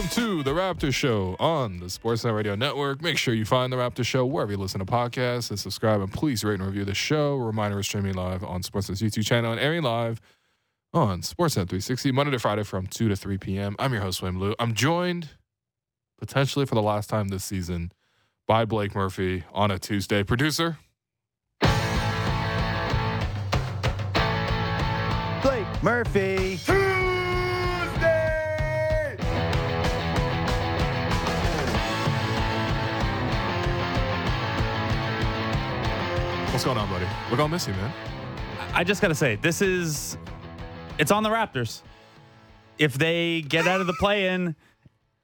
welcome to the Raptor Show on the Sportsnet Radio Network. Make sure you find the Raptor Show wherever you listen to podcasts and subscribe. And please rate and review the show. A reminder: we're streaming live on Sportsnet's YouTube channel and airing live on Sportsnet 360 Monday to Friday from 2 to 3 p.m. I'm your host, Will Lou. I'm joined potentially for the last time this season by Blake Murphy on a Tuesday. Producer. Blake Murphy. What's going on, buddy? We're gonna miss you, man. I just got to say, this is it's on the Raptors. If they get out of the play-in,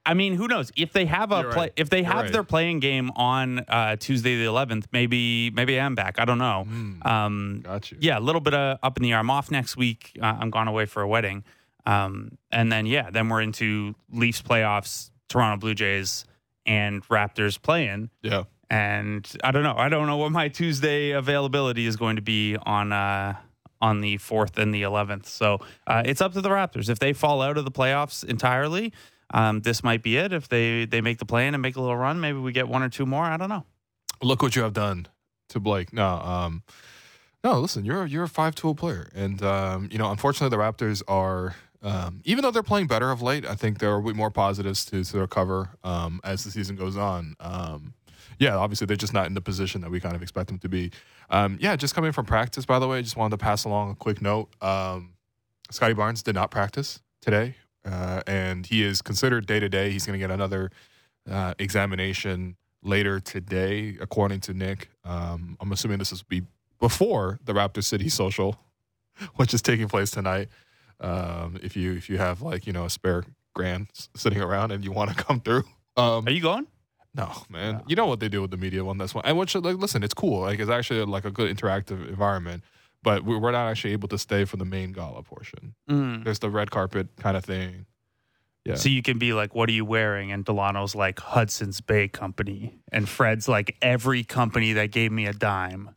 I mean, who knows? If they have a You're play, right. if they You're have right. their playing game on uh, Tuesday the 11th, maybe maybe I'm back. I don't know. Um, Got you. yeah, a little bit of up in the air. I'm off next week. Uh, I'm gone away for a wedding, um, and then yeah, then we're into Leafs playoffs, Toronto Blue Jays, and Raptors play-in. Yeah. And I don't know. I don't know what my Tuesday availability is going to be on uh, on the fourth and the eleventh. So uh, it's up to the Raptors. If they fall out of the playoffs entirely, um, this might be it. If they they make the play in and make a little run, maybe we get one or two more. I don't know. look what you have done to Blake. No, um, no. Listen, you're you're a five tool player, and um, you know, unfortunately, the Raptors are. Um, even though they're playing better of late, I think there will be more positives to to recover um, as the season goes on. Um, yeah, obviously they're just not in the position that we kind of expect them to be. Um, yeah, just coming from practice, by the way, just wanted to pass along a quick note. Um, Scotty Barnes did not practice today, uh, and he is considered day to day. He's going to get another uh, examination later today, according to Nick. Um, I'm assuming this is be before the Raptor City Social, which is taking place tonight. Um, if you if you have like you know a spare grand sitting around and you want to come through, um, Are you going? No, man. You know what they do with the media one. That's one. And which, like, listen, it's cool. Like, it's actually like a good interactive environment. But we- we're not actually able to stay for the main gala portion. Mm. There's the red carpet kind of thing. Yeah. So you can be like, "What are you wearing?" And Delano's like Hudson's Bay Company, and Fred's like every company that gave me a dime,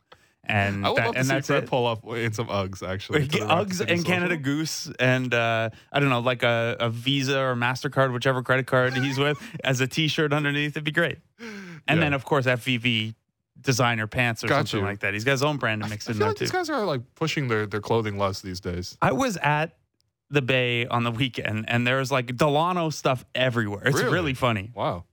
and I would that, love to and see that's Fred it. pull up in some Uggs actually. for the Raptor Uggs City and Canada Goose and uh, I don't know, like a, a Visa or Mastercard, whichever credit card he's with, as a T-shirt underneath. It'd be great. And Yeah. then of course FVV designer pants or Got something you. like that. He's got his own brand to mix I in feel there like too. these guys are like pushing their, their clothing less these days. I was at the Bay on the weekend, and there was like Delano stuff everywhere. It's Really? really, funny. Wow.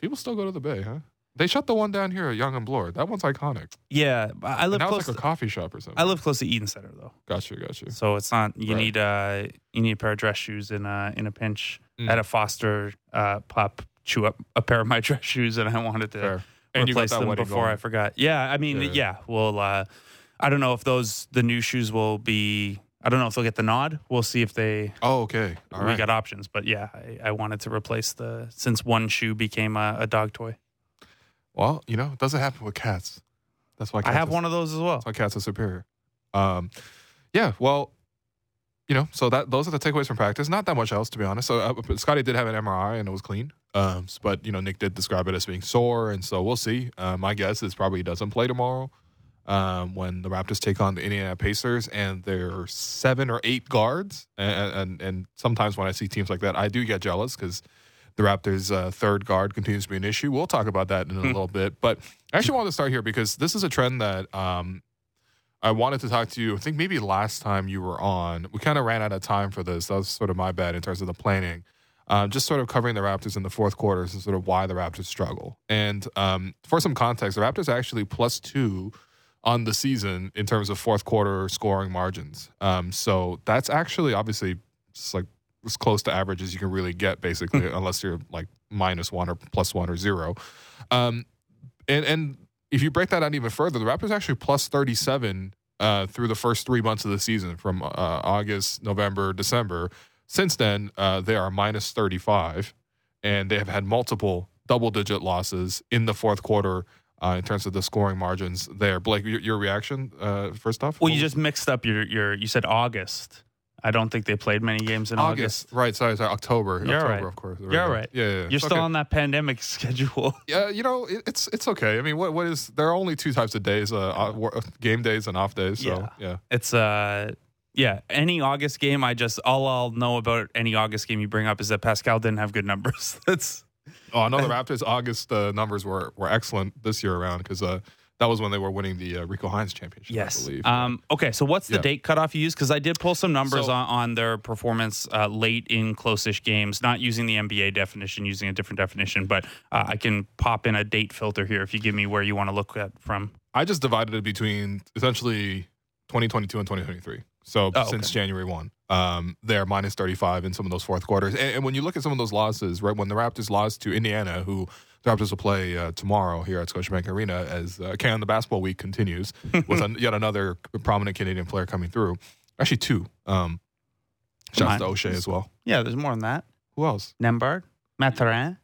People still go to the Bay, huh? They shut the one down here at Yonge and Bloor. That one's iconic. Yeah, I live close. like a to, coffee shop or something. I live close to Eaton Centre though, Got you, got you. so it's not. You Right. need uh you need a pair of dress shoes in a in a pinch. Mm. Had a Foster uh, pup chew up a pair of my dress shoes, and I wanted to Fair. Replace that them before going. I forgot. Yeah, I mean, Yeah. yeah. Well, uh, I don't know if those the new shoes will be. I don't know if they'll get the nod. We'll see if they. Oh, okay. All we right. got options, but yeah, I, I wanted to replace the since one shoe became a, a dog toy. Well, you know, it doesn't happen with cats. That's why I cats have are- one of those as well. That's why cats are superior. Um, yeah. Well, you know, so that those are the takeaways from practice. Not that much else, to be honest. So uh, Scotty did have an MRI and it was clean. Um, but you know, Nick did describe it as being sore, and so we'll see. Uh, my guess is probably he doesn't play tomorrow. Um, when the Raptors take on the Indiana Pacers, and there are seven or eight guards, and and, and sometimes when I see teams like that, I do get jealous because the Raptors' uh, third guard continues to be an issue. We'll talk about that in a little bit, but I actually want to start here because this is a trend that um, I wanted to talk to you. I think maybe last time you were on, we kind of ran out of time for this. That was sort of my bad in terms of the planning. Um, just sort of covering the Raptors in the fourth quarter and sort of why the Raptors struggle. And um, for some context, the Raptors are actually plus two on the season in terms of fourth quarter scoring margins. Um, so that's actually obviously just like as close to average as you can really get, basically, unless you're like minus one or plus one or zero. Um, and and if you break that out even further, the Raptors actually plus 37 uh, through the first three months of the season from uh, August, November, December. Since then, uh, they are minus 35, and they have had multiple double digit losses in the fourth quarter uh, in terms of the scoring margins there. Blake, your, your reaction uh, first off? Well, you just mixed up your your. You said August. I don't think they played many games in August. August. Right, sorry, sorry, October. You're October, right. of course. You're all right. Yeah, yeah, yeah. You're It's still okay. on that pandemic schedule. Yeah, you know, it, it's it's okay. I mean, what what is there are only two types of days, uh, uh, wor- game days and off days. So Yeah. yeah, It's uh Yeah, any August game, I just all I'll know about any August game you bring up is that Pascal didn't have good numbers. That's Oh, I know the Raptors August uh, numbers were were excellent this year around because uh, that was when they were winning the uh, Rico Hines championship. I believe. Um, okay, so what's the Yeah. date cutoff you use? Because I did pull some numbers So- on, on their performance uh, late in close-ish games, not using the NBA definition, using a different definition. But uh, I can pop in a date filter here if you give me where you want to look at from. I just divided it between essentially 2022 and 2023. So Oh, since okay. January 1, um, they're minus 35 in some of those fourth quarters. And, and when you look at some of those losses, right, when the Raptors lost to Indiana, who the Raptors will play uh, tomorrow here at Scotiabank Arena as uh, Canada Basketball Week continues with an, yet another prominent Canadian player coming through. Actually, two. Um, shouts to Oshae as well. Yeah, there's more than that. Who else? Nembhard, Mathurin,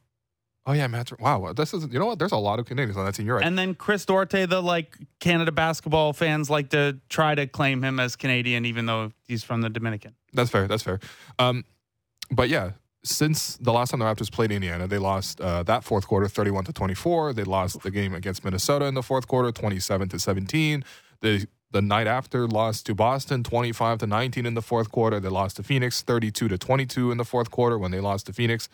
Oh, yeah, Matt. Wow. This is, you know what? There's a lot of Canadians on that team. You're right. and then Chris Duarte. The like Canada basketball fans like to try to claim him as Canadian, even though he's from the Dominican. That's fair. That's fair. Um, but yeah, since the last time the Raptors played Indiana, they lost uh, that fourth quarter, thirty-one to twenty-four. They lost the game against Minnesota in the fourth quarter, twenty-seven to seventeen. The the night after lost to Boston, twenty-five to nineteen in the fourth quarter. They lost to Phoenix, thirty-two to twenty-two in the fourth quarter when they lost to Phoenix.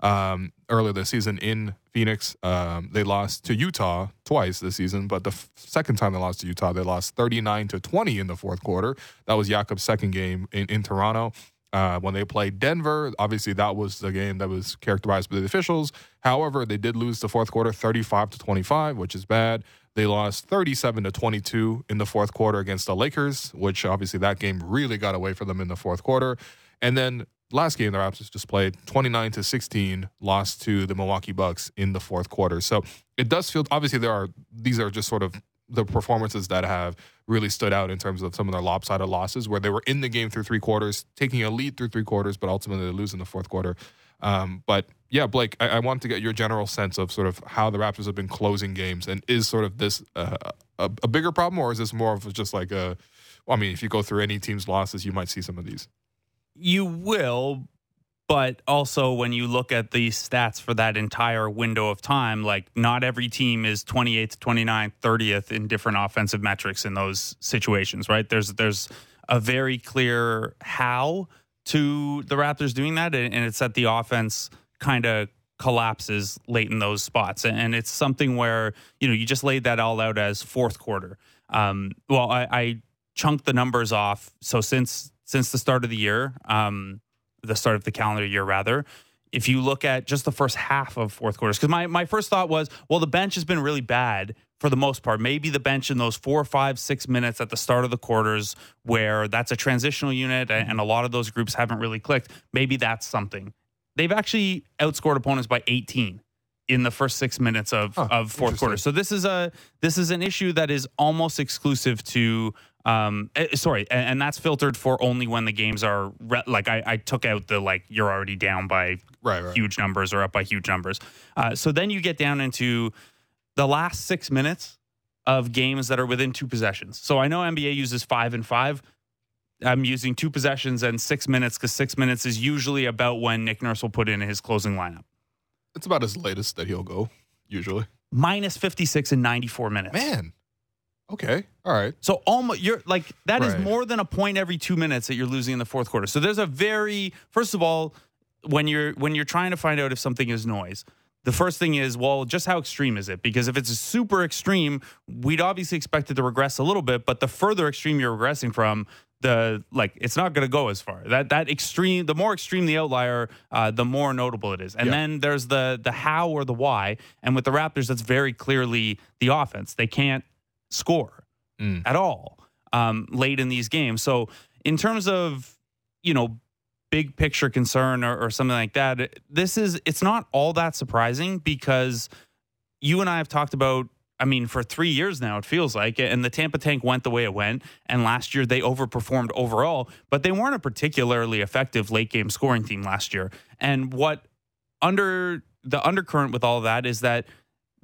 Um, earlier this season in Phoenix, um, they lost to Utah twice this season, but the f- second time they lost to Utah, they lost 39 to 20 in the fourth quarter. That was Jakob's second game in, in Toronto. Uh, when they played Denver, obviously that was the game that was characterized by the officials. However, they did lose the fourth quarter 35 to 25, which is bad. They lost 37 to 22 in the fourth quarter against the Lakers, which obviously that game really got away from them in the fourth quarter. And then last game the Raptors just played 29 to 16, lost to the Milwaukee Bucks in the fourth quarter. So it does feel obviously there are these are just sort of the performances that have really stood out in terms of some of their lopsided losses where they were in the game through three quarters, taking a lead through three quarters, but ultimately they lose in the fourth quarter. Um, but yeah, Blake, I, I want to get your general sense of sort of how the Raptors have been closing games, and is sort of this uh, a, a bigger problem, or is this more of just like a? Well, I mean, if you go through any team's losses, you might see some of these. You will, but also when you look at the stats for that entire window of time, like not every team is 28th, 29th, 30th in different offensive metrics in those situations, right? There's there's a very clear how to the Raptors doing that, and it's that the offense kind of collapses late in those spots, and it's something where you know you just laid that all out as fourth quarter. Um, well, I, I chunked the numbers off. So since since the start of the year, um, the start of the calendar year rather, if you look at just the first half of fourth quarters, because my my first thought was, well, the bench has been really bad for the most part. Maybe the bench in those four, five, six minutes at the start of the quarters, where that's a transitional unit, and a lot of those groups haven't really clicked. Maybe that's something. They've actually outscored opponents by 18 in the first six minutes of, Huh, of fourth quarter. So this is a this is an issue that is almost exclusive to um eh, sorry, and, and that's filtered for only when the games are re- like I, I took out the like you're already down by Right, right. huge numbers or up by huge numbers. Uh, so then you get down into the last six minutes of games that are within two possessions. So I know NBA uses five and five. I'm using two possessions and six minutes because six minutes is usually about when Nick Nurse will put in his closing lineup. It's about as latest that he'll go usually. Minus 56 in 94 minutes. Man. Okay. All right. So almost you're like that is Right. more than a point every two minutes that you're losing in the fourth quarter. So there's a very first of all, when you're when you're trying to find out if something is noise, the first thing is well, just how extreme is it? Because if it's super extreme, we'd obviously expect it to regress a little bit. But the further extreme you're regressing from, the like it's not going to go as far. That that extreme, the more extreme the outlier, uh, the more notable it is. And Yeah. then there's the the how or the why. And with the Raptors, that's very clearly the offense. They can't score Mm. at all um, late in these games. So in terms of you know big picture concern or, or something like that, this is it's not all that surprising because you and I have talked about. I mean, for three years now, it feels like, and the Tampa Tank went the way it went. And last year, they overperformed overall, but they weren't a particularly effective late game scoring team last year. And what under the undercurrent with all that is that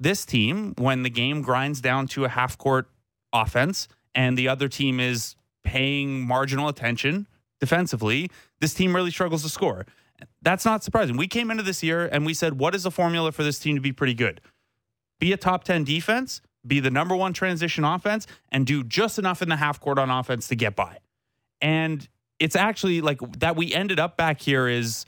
this team, when the game grinds down to a half court offense and the other team is paying marginal attention defensively, this team really struggles to score. That's not surprising. We came into this year and we said, what is the formula for this team to be pretty good? Be a top 10 defense, be the number one transition offense, and do just enough in the half court on offense to get by. and it's actually like that we ended up back here is,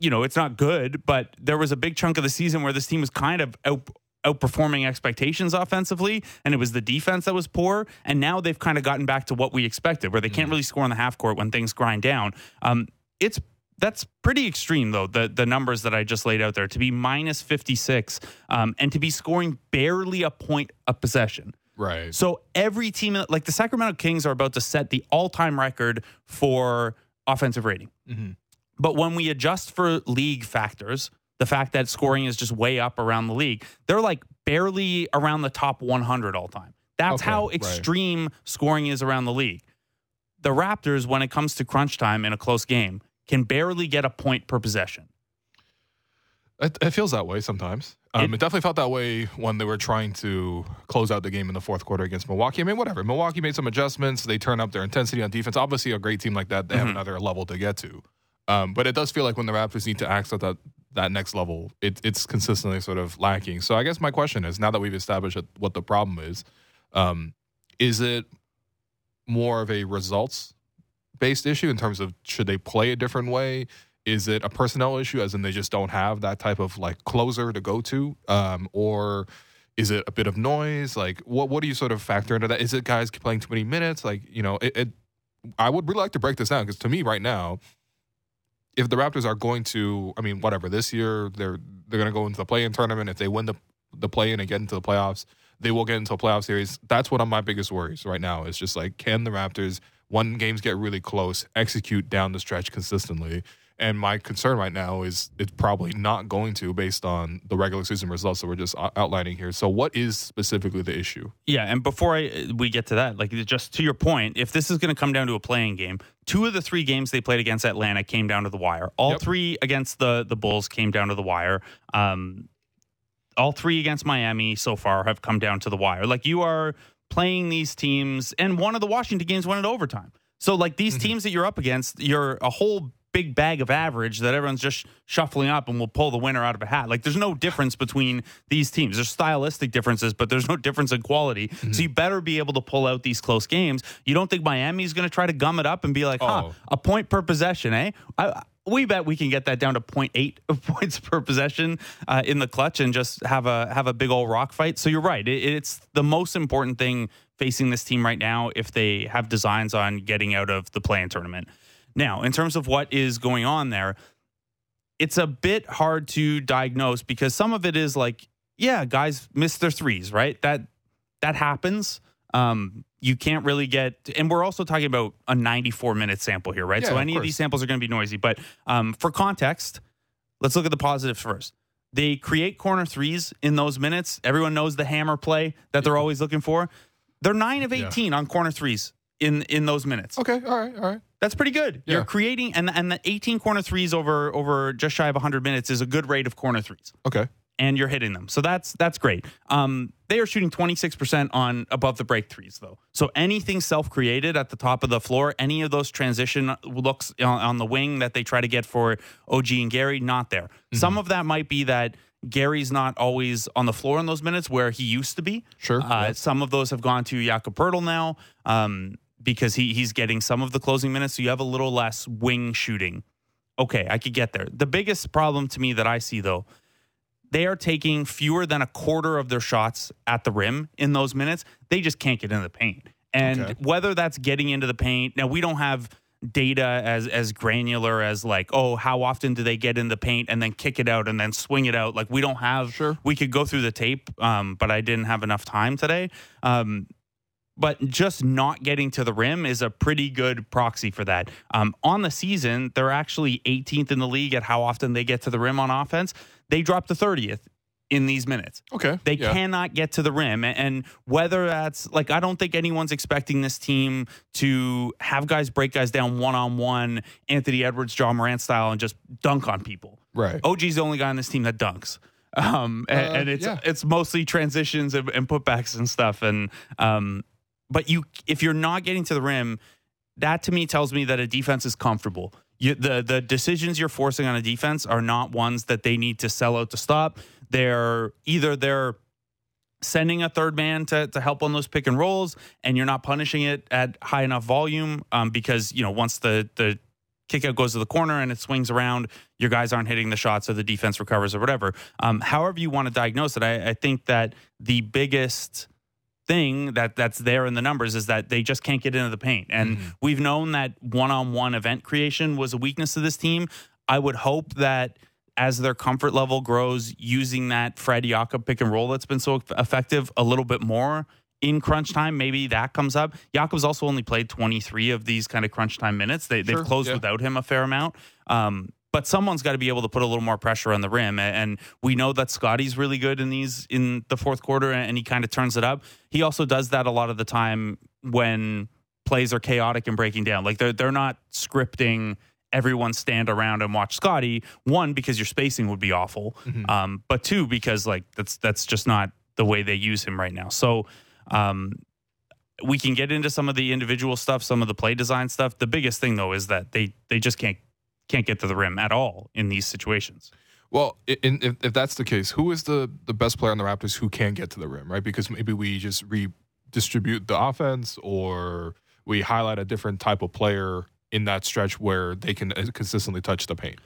you know, it's not good, but there was a big chunk of the season where this team was kind of out, outperforming expectations offensively, and it was the defense that was poor. And now they've kind of gotten back to what we expected, where they can't really score in the half court when things grind down. Um, it's that's pretty extreme though the the numbers that I just laid out there to be minus 56 um, and to be scoring barely a point a possession. Right. So every team like the Sacramento Kings are about to set the all-time record for offensive rating. But when we adjust for league factors, the fact that scoring is just way up around the league, they're like barely around the top 100 all time. That's Okay, how right. extreme scoring is around the league. The Raptors, when it comes to crunch time in a close game, can barely get a point per possession. It, it feels that way sometimes. Um, It- it, definitely felt that way when they were trying to close out the game in the fourth quarter against Milwaukee. I mean, whatever. Milwaukee made some adjustments. They turned up their intensity on defense. Obviously, a great team like that, they have another level to get to. Um, but it does feel like when the Raptors need to access that that next level, it, it's consistently sort of lacking. So I guess my question is, now that we've established what the problem is, um, is it more of a results based issue in terms of should they play a different way? Is it a personnel issue, as in they just don't have that type of like closer to go to, um, or is it a bit of noise? Like, what what do you sort of factor into that? Is it guys playing too many minutes? Like, you know, it. it I would really like to break this down because to me, right now, if the Raptors are going to, I mean, whatever this year they're they're going to go into the play-in tournament. If they win the the play-in and get into the playoffs, they will get into a playoff series. That's one of my biggest worries right now. Is just like, can the Raptors, when games get really close, execute down the stretch consistently? And my concern right now is it's probably not going to, based on the regular season results that we're just outlining here. So, what is specifically the issue? Yeah, and before I we get to that, like just to your point, if this is going to come down to a playing game, two of the three games they played against Atlanta came down to the wire. All Yep. three against the the Bulls came down to the wire. Um, all three against Miami so far have come down to the wire. Like you are playing these teams, and one of the Washington games went in overtime. So like these teams that you're up against, you're a whole big bag of average that everyone's just shuffling up and we'll pull the winner out of a hat. Like there's no difference between these teams. There's stylistic differences, but there's no difference in quality. So you better be able to pull out these close games. You don't think Miami's going to try to gum it up and be like, huh, Oh. a point per possession, eh? I, we bet we can get that down to 0.8 of points per possession uh, in the clutch and just have a have a big old rock fight. So you're right. It, it's the most important thing facing this team right now if they have designs on getting out of the play-in tournament. Now, in terms of what is going on there, it's a bit hard to diagnose because some of it is like, yeah, guys miss their threes, right? That that happens. Um, you can't really get, and we're also talking about a 94 minute sample here, right? Yeah, so any of course. these samples are going to be noisy. But um, for context, let's look at the positives first. They create corner threes in those minutes. Everyone knows the hammer play that they're always looking for. They're nine of Yeah. 18 on corner threes in in those minutes. Okay, all right, all right. That's pretty good. Yeah. You're creating and and the 18 corner threes over over just shy of 100 minutes is a good rate of corner threes Okay. and you're hitting them. So that's that's great. Um, they are shooting 26% on above the break threes though. So anything self-created at the top of the floor, any of those transition looks on, on the wing that they try to get for OG and Gary, not there. Mm-hmm. Some of that might be that Gary's not always on the floor in those minutes where he used to be. Sure, Uh, yeah. Some of those have gone to Jakob Poeltl now um, because he he's getting some of the closing minutes. So you have a little less wing shooting. Okay, I could get there. The biggest problem to me that I see though they are taking fewer than a quarter of their shots at the rim in those minutes. They just can't get into the paint. And Okay. whether that's getting into the paint, now we don't have data as as granular as like, oh, how often do they get in the paint and then kick it out and then swing it out? Like we don't have Sure. we could go through the tape, um, but I didn't have enough time today. Um, but just not getting to the rim is a pretty good proxy for that. Um, on the season, they're actually 18th in the league at how often they get to the rim on offense. They dropped to 30th in these minutes. Okay. They yeah. cannot get to the rim. And whether that's like, I don't think anyone's expecting this team to have guys break guys down one on one, Anthony Edwards, Ja Morant style, and just dunk on people. Right. OG's the only guy on this team that dunks. Um, and, Uh, and it's yeah. it's mostly transitions and, and putbacks and stuff. And um, but you if you're not getting to the rim, that to me tells me that a defense is comfortable. You, the the decisions you're forcing on a defense are not ones that they need to sell out to stop. They're either they're sending a third man to, to help on those pick and rolls and you're not punishing it at high enough volume um, because you know once the the kick out goes to the corner and it swings around your guys aren't hitting the shots or the defense recovers or whatever um, however you want to diagnose it I, I think that the biggest thing that that's there in the numbers is that they just can't get into the paint and Mm-hmm. we've known that one-on-one event creation was a weakness of this team i would hope that as their comfort level grows using that Fred Jakob pick and roll that's been so effective a little bit more in crunch time, maybe that comes up. Jakob's also only played 23 of these kind of crunch time minutes. They, Sure, they've closed yeah. without him a fair amount. Um, but someone's got to be able to put a little more pressure on the rim. And we know that Scotty's really good in these in the fourth quarter and he kind of turns it up. He also does that a lot of the time when plays are chaotic and breaking down. Like they're they're not scripting everyone stand around and watch Scotty. One, because your spacing would be awful. Um, but two, because like that's that's just not the way they use him right now. So um, we can get into some of the individual stuff, some of the play design stuff. The biggest thing though is that they they just can't can't get to the rim at all in these situations. Well, in, if, if that's the case, who is the, the best player on the Raptors who can get to the rim, right? Because maybe we just redistribute the offense or we highlight a different type of player in that stretch where they can uh, consistently touch the paint.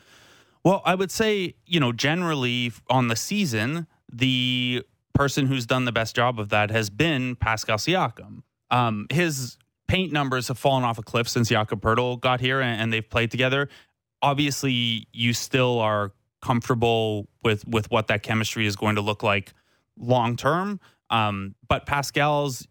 Well, I would say, you know, generally on the season, the person who's done the best job of that has been Pascal Siakam. Um, his paint numbers have fallen off a cliff since Jakob Poeltl got here and, and they've played together. Obviously, you still are comfortable with with what that chemistry is going to look like long term. Um, but Pascal's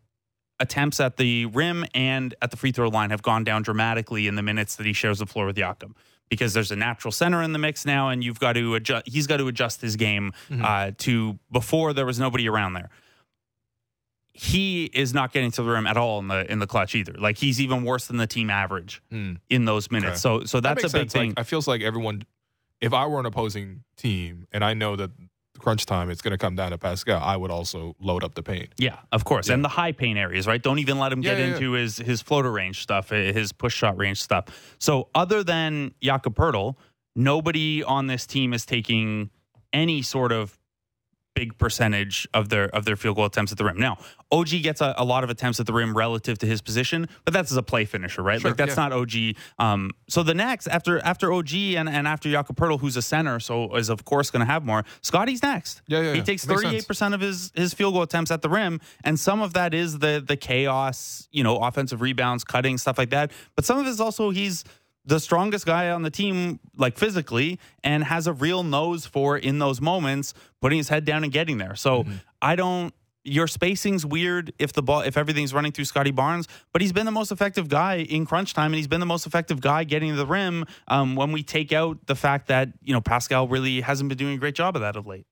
attempts at the rim and at the free throw line have gone down dramatically in the minutes that he shares the floor with Jakob because there's a natural center in the mix now, and you've got to adjust. He's got to adjust his game uh, to before there was nobody around there. He is not getting to the rim at all in the in the clutch either. Like he's even worse than the team average Mm. in those minutes. So so That that's a big sense. thing. Like, I feels like everyone, if I were an opposing team and I know that crunch time it's going to come down to Pascal, I would also load up the paint. Yeah, of course. Yeah. And the high paint areas, right? Don't even let him Yeah, get yeah, into his his floater range stuff, uh, his push shot range stuff. So other than Jakob Poeltl, nobody on this team is taking any sort of big percentage of their of their field goal attempts at the rim. Now, OG gets a, a lot of attempts at the rim relative to his position, but that's as a play finisher, right? Sure, like that's yeah. not OG. Um, so the next after after OG and, and after Jakob Poeltl, who's a center, so is of course going to have more. Scotty's next. Yeah, yeah, He yeah. takes thirty eight percent of his his field goal attempts at the rim, and some of that is the the chaos, you know, offensive rebounds, cutting stuff like that. But some of it is also he's the strongest guy on the team, like physically, and has a real nose for in those moments putting his head down and getting there. So Mm-hmm. I don't. Your spacing's weird if the ball if everything's running through Scotty Barnes, but he's been the most effective guy in crunch time, and he's been the most effective guy getting to the rim. Um, when we take out the fact that you know Pascal really hasn't been doing a great job of that of late.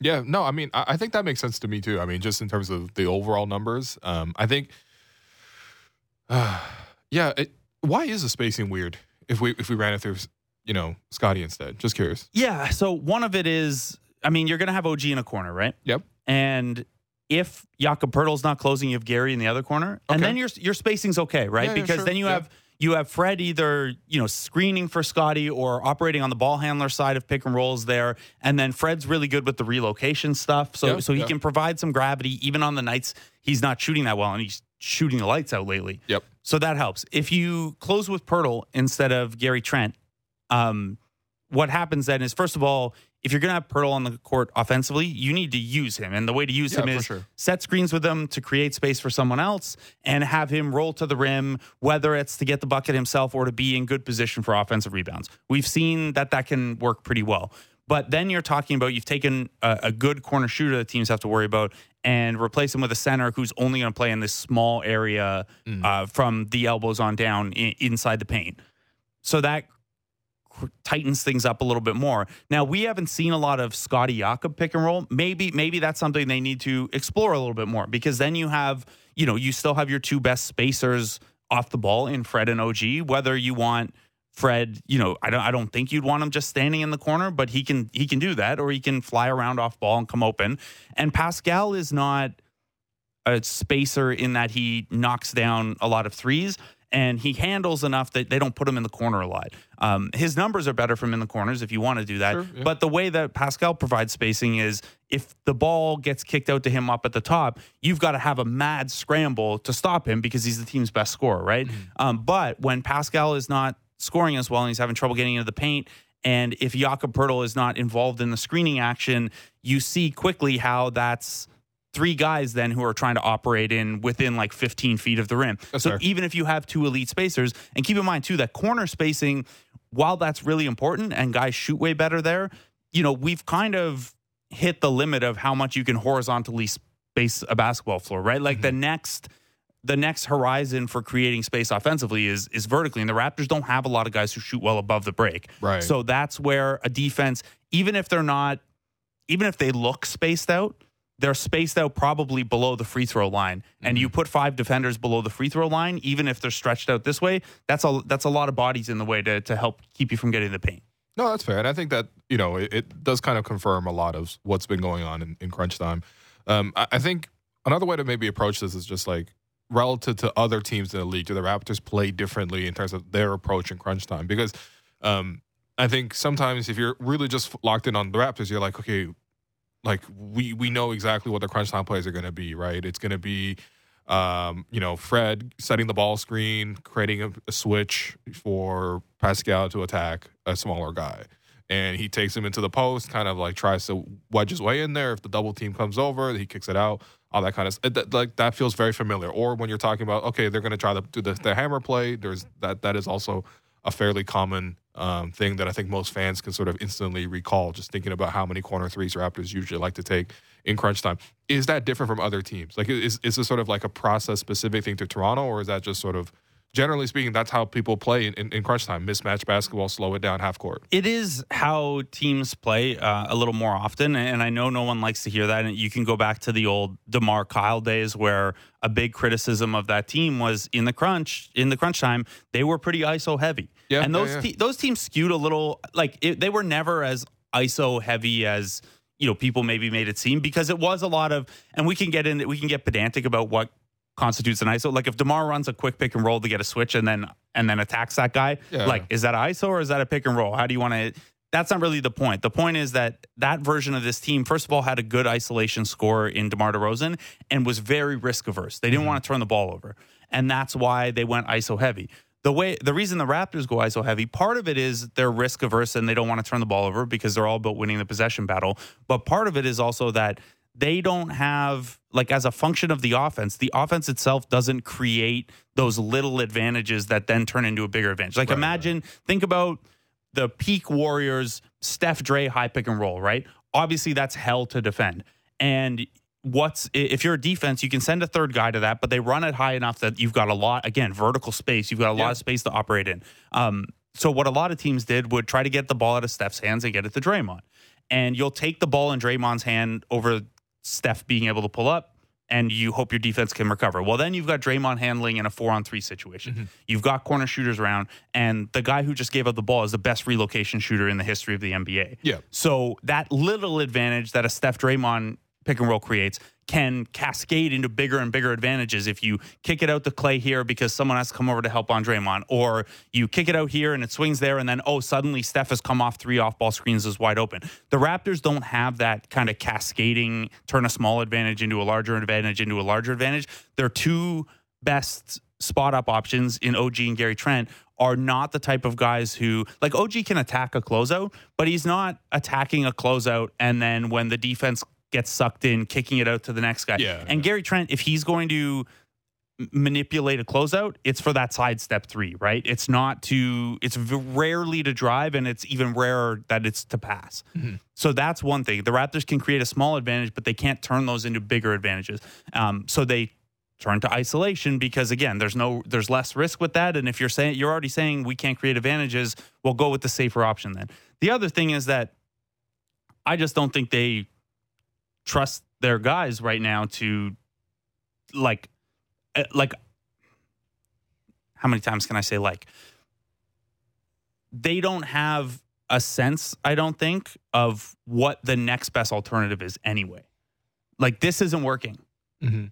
Yeah, no, I mean, I, I think that makes sense to me too. I mean, just in terms of the overall numbers, um, I think, yeah, it, why is the spacing weird? If we if we ran it through, you know, Scotty instead, just curious. Yeah. So one of it is, I mean, you're going to have OG in a corner, right? Yep. And if Jakob Poeltl's not closing, you have Gary in the other corner, and then your your spacing's okay, right? Yeah, yeah, because sure. then you Yeah. have you have Fred either you know screening for Scotty or operating on the ball handler side of pick and rolls there, and then Fred's really good with the relocation stuff, so so he can provide some gravity even on the nights he's not shooting that well, and he's shooting the lights out lately. Yep. So that helps. If you close with Poeltl instead of Gary Trent, um, what happens then is first of all, if you're going to have Poeltl on the court offensively, you need to use him, and the way to use Yeah, him is sure. set screens with him to create space for someone else, and have him roll to the rim, whether it's to get the bucket himself or to be in good position for offensive rebounds. We've seen that that can work pretty well. But then you're talking about you've taken a, a good corner shooter that teams have to worry about and replace him with a center who's only going to play in this small area uh, from the elbows on down inside the paint. So that tightens things up a little bit more. Now we haven't seen a lot of Scotty Jakob pick and roll. Maybe maybe that's something they need to explore a little bit more because then you have you know you still have your two best spacers off the ball in Fred and OG. Whether you want Fred, you know, I don't I don't think you'd want him just standing in the corner, but he can he can do that or he can fly around off ball and come open. And Pascal is not a spacer in that he knocks down a lot of threes. and he handles enough that they don't put him in the corner a lot. Um, his numbers are better from in the corners if you want to do that. Sure, yeah. But the way that Pascal provides spacing is if the ball gets kicked out to him up at the top, you've got to have a mad scramble to stop him because he's the team's best scorer, right? Um, but when Pascal is not scoring as well and he's having trouble getting into the paint, and if Jakob Poeltl is not involved in the screening action, you see quickly how that's three guys then who are trying to operate in within like 15 feet of the rim. That's so fair. even if you have two elite spacers, and keep in mind too that corner spacing, while that's really important and guys shoot way better there, you know, we've kind of hit the limit of how much you can horizontally space a basketball floor, right? Like Mm-hmm. the next the next horizon for creating space offensively is is vertically and the Raptors don't have a lot of guys who shoot well above the break. Right. So that's where a defense even if they're not even if they look spaced out, they're spaced out probably below the free throw line. And you put five defenders below the free throw line, even if they're stretched out this way, that's a that's a lot of bodies in the way to to help keep you from getting the paint. No, that's fair, and I think that you know it, it does kind of confirm a lot of what's been going on in, in crunch time. Um, I, I think another way to maybe approach this is just like relative to other teams in the league. Do the Raptors play differently in terms of their approach in crunch time? Because um, I think sometimes if you're really just locked in on the Raptors, you're like, okay, like we we know exactly what the crunch time plays are going to be, right? It's going to be, um, you know, Fred setting the ball screen, creating a, a switch for Pascal to attack a smaller guy, and he takes him into the post, kind of like tries to wedge his way in there. If the double team comes over, he kicks it out. All that kind of that, like that feels very familiar. Or when you're talking about okay, they're going to try to do the, the hammer play. There's that that is also a fairly common um, thing that I think most fans can sort of instantly recall, just thinking about how many corner threes Raptors usually like to take in crunch time. Is that different from other teams? Like, is is this sort of like a process specific thing to Toronto, or is that just sort of generally speaking, that's how people play in, in, in crunch time? Mismatch basketball, slow it down, half court. It is how teams play uh, a little more often, and I know no one likes to hear that. And you can go back to the old Demar Kyle days, where a big criticism of that team was in the crunch, in the crunch time, they were pretty ISO heavy. Yeah, and yeah, those yeah. te- those teams skewed a little. Like it, they were never as ISO heavy as you know people maybe made it seem because it was a lot of. And we can get in. We can get pedantic about what constitutes an ISO. Like if Demar runs a quick pick and roll to get a switch and then and then attacks that guy, Yeah. like is that an ISO or is that a pick and roll? How do you want to? That's not really the point. The point is that that version of this team, first of all, had a good isolation score in DeMar DeRozan and was very risk averse. They didn't mm-hmm. want to turn the ball over, and that's why they went ISO heavy. The way the reason the Raptors go ISO heavy, part of it is they're risk averse and they don't want to turn the ball over because they're all about winning the possession battle. But part of it is also that they don't have like as a function of the offense, the offense itself doesn't create those little advantages that then turn into a bigger advantage. Like Right, imagine, think about the peak Warriors, Steph Dre high pick and roll, right? Obviously, that's hell to defend. And what's if you're a defense, you can send a third guy to that, but they run it high enough that you've got a lot again vertical space. You've got a lot Yeah. of space to operate in. Um, so what a lot of teams did would try to get the ball out of Steph's hands and get it to Draymond, and you'll take the ball in Draymond's hand over Steph being able to pull up. And you hope your defense can recover. Well, then you've got Draymond handling in a four on three situation. Mm-hmm. You've got corner shooters around, and the guy who just gave up the ball is the best relocation shooter in the history of the NBA. Yeah. So that little advantage that a Steph Draymond pick and roll creates can cascade into bigger and bigger advantages if you kick it out to Clay here because someone has to come over to help on Draymond, or you kick it out here and it swings there, and then oh, suddenly Steph has come off three off ball screens is wide open. The Raptors don't have that kind of cascading, turn a small advantage into a larger advantage into a larger advantage. Their two best spot up options in OG and Gary Trent are not the type of guys who like OG can attack a closeout, but he's not attacking a closeout and then when the defense gets sucked in, kicking it out to the next guy. Yeah. And Gary Trent, if he's going to manipulate a closeout, it's for that side step three, right? It's not to, it's rarely to drive and it's even rarer that it's to pass. So that's one thing. The Raptors can create a small advantage, but they can't turn those into bigger advantages. Um, so they turn to isolation because again, there's no, there's less risk with that. And if you're saying, you're already saying we can't create advantages, we'll go with the safer option then. The other thing is that I just don't think they trust their guys right now to like uh, like how many times can I say like they don't have a sense I don't think of what the next best alternative is anyway. Like this isn't working. Mm-hmm.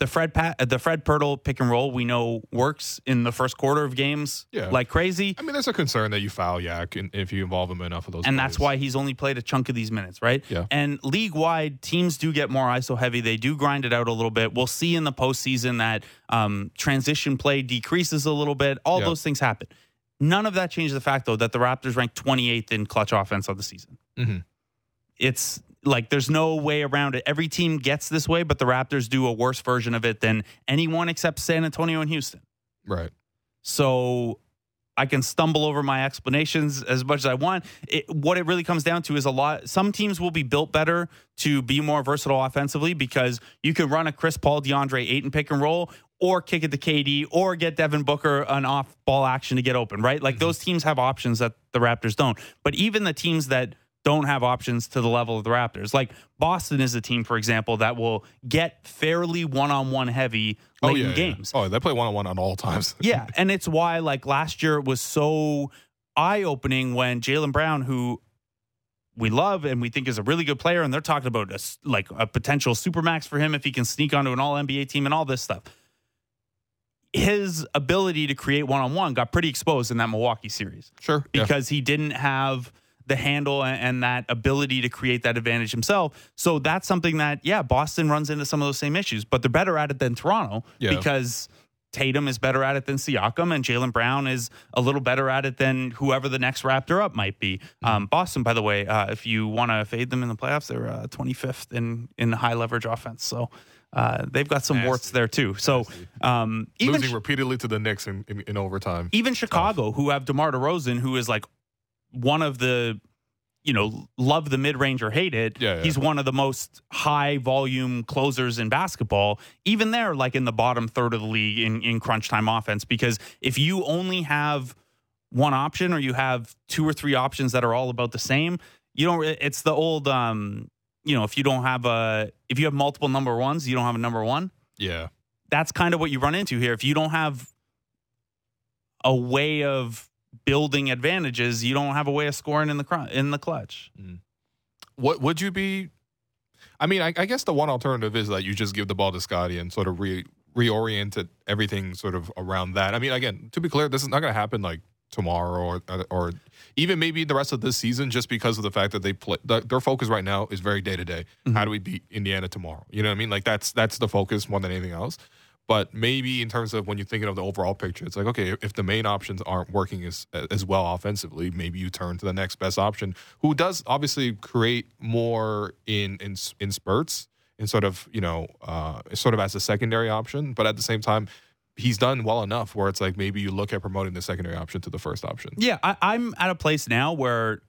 The Fred Pat, the Fred Poeltl pick and roll we know works in the first quarter of games Yeah. like crazy. I mean, there's a concern that you foul Yak if you involve him in enough of those. and that's why he's only played a chunk of these minutes, right? Yeah. And league wide, teams do get more ISO heavy. They do grind it out a little bit. We'll see in the postseason that um, transition play decreases a little bit. All Yeah. those things happen. None of that changes the fact, though, that the Raptors rank 28th in clutch offense of the season. Mhm. It's like there's no way around it. Every team gets this way, but the Raptors do a worse version of it than anyone except San Antonio and Houston. right. So I can stumble over my explanations as much as I want. It, what it really comes down to is a lot. Some teams will be built better to be more versatile offensively because you can run a Chris Paul, DeAndre Ayton pick and roll, or kick it to KD, or get Devin Booker an off ball action to get open. Right? Like mm-hmm. those teams have options that the Raptors don't. But even the teams that don't have options to the level of the Raptors. Like Boston is a team, for example, that will get fairly one on one heavy oh, late oh yeah, in yeah. games. Oh, they play one on all times. Yeah, and it's why like last year it was so eye opening when Jaylen Brown, who we love and we think is a really good player, and they're talking about a, like a potential supermax for him if he can sneak onto an All NBA team and all this stuff. His ability to create one on one got pretty exposed in that Milwaukee series Sure. yeah. because he didn't have the handle and, and that ability to create that advantage himself. So that's something that, yeah, Boston runs into some of those same issues, but they're better at it than Toronto Yeah. because Tatum is better at it than Siakam, and Jaylen Brown is a little better at it than whoever the next Raptor up might be. Mm-hmm. Um, Boston, by the way, uh, if you want to fade them in the playoffs, they're uh, 25th in in high leverage offense. So. Uh, they've got some Nasty. warts there too. So um, even losing repeatedly to the Knicks in, in, in overtime. even Chicago, who have DeMar DeRozan, who is like one of the, you know, love the mid range or hate it. Yeah, yeah. He's one of the most high volume closers in basketball. Even they're like in the bottom third of the league in, in crunch time offense because if you only have one option or you have two or three options that are all about the same, you don't. It's the old, um, you know, if you don't have a, if you have multiple number ones, you don't have a number one Yeah. that's kind of what you run into here. If you don't have a way of building advantages, you don't have a way of scoring in the cr- in the clutch. Mm. What would you be? I mean, I, I guess the one alternative is that you just give the ball to Scotty and sort of re reorient it, everything sort of around that. I mean, again, to be clear, this is not going to happen like tomorrow or or even maybe the rest of this season, just because of the fact that they play. The, their focus right now is very day to day. How do we beat Indiana tomorrow? You know what I mean? Like that's that's the focus more than anything else. But maybe in terms of when you're thinking of the overall picture, it's like okay, if the main options aren't working as as well offensively, maybe you turn to the next best option, who does obviously create more in in in spurts, and sort of you know, uh, sort of as a secondary option. But at the same time, he's done well enough where it's like maybe you look at promoting the secondary option to the first option. Yeah, I, I'm at a place now where,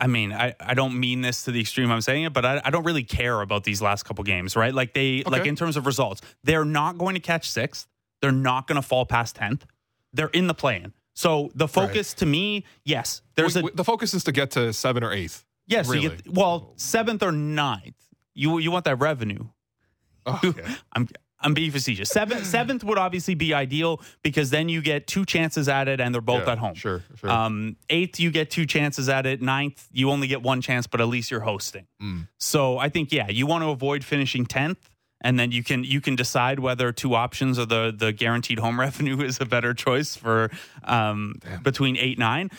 I mean, I, I don't mean this to the extreme I'm saying it, but I, I don't really care about these last couple games, right? Like they, like in terms of results, they're not going to catch sixth. They're not going to fall past tenth. They're in the play-in. So the focus to me, yes, there's a the focus is to get to seven or eighth. yes. you really? get, well, seventh or ninth. You you want that revenue. Oh, okay. I'm I'm being facetious. Seventh seventh would obviously be ideal because then you get two chances at it and they're both Yeah, at home. Sure, sure. Um, eighth, you get two chances at it. Ninth, you only get one chance, but at least you're hosting. Mm. So I think yeah, you want to avoid finishing tenth, and then you can you can decide whether two options or the the guaranteed home revenue is a better choice for um, between eight nine.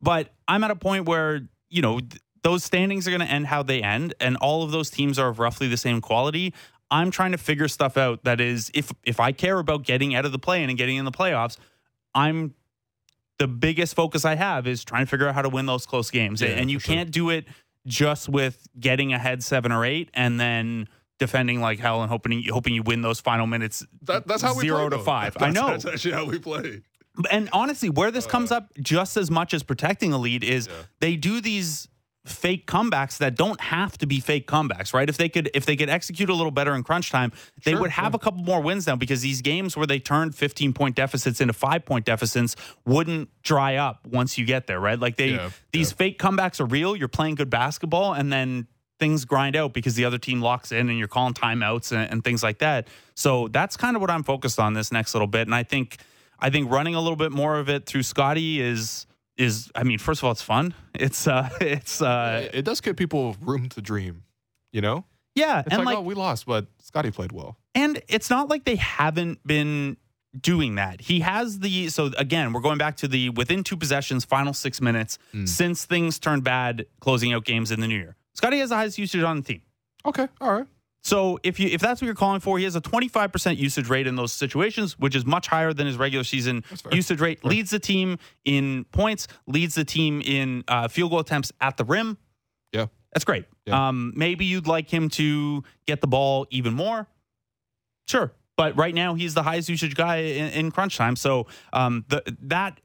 But I'm at a point where you know th- those standings are going to end how they end, and all of those teams are of roughly the same quality. I'm trying to figure stuff out. That is, if if I care about getting out of the play in and getting in the playoffs, I'm the biggest focus I have is trying to figure out how to win those close games. Yeah, and you sure. can't do it just with getting ahead seven or eight and then defending like hell and hoping hoping you win those final minutes. That, that's how we zero play, to though. five. That's, I know. That's actually how we play. And honestly, where this comes uh. up just as much as protecting a lead is Yeah. they do these fake comebacks that don't have to be fake comebacks, right? If they could if they could execute a little better in crunch time, they Sure, would have sure. a couple more wins now because these games where they turned 15 point deficits into 5 point deficits wouldn't dry up once you get there, right? Like they Yeah, these fake comebacks are real, you're playing good basketball and then things grind out because the other team locks in and you're calling timeouts and, and things like that. So that's kind of what I'm focused on this next little bit and I think I think running a little bit more of it through Scotty is is I mean, first of all, it's fun. It's uh it's uh it does give people room to dream, you know? Yeah, It's and like, like, oh, we lost, but Scotty played well. and it's not like they haven't been doing that. He has the so again, we're going back to the within two possessions, final six minutes Mm. since things turned bad, closing out games in the new year. Scotty has the highest usage on the team. Okay, all right. So if you if that's what you're calling for, he has a 25% usage rate in those situations, which is much higher than his regular season usage rate. Leads the team in points, leads the team in uh, field goal attempts at the rim. Yeah. That's great. Yeah. Um, maybe you'd like him to get the ball even more. Sure. But right now he's the highest usage guy in, in crunch time. So um, the, that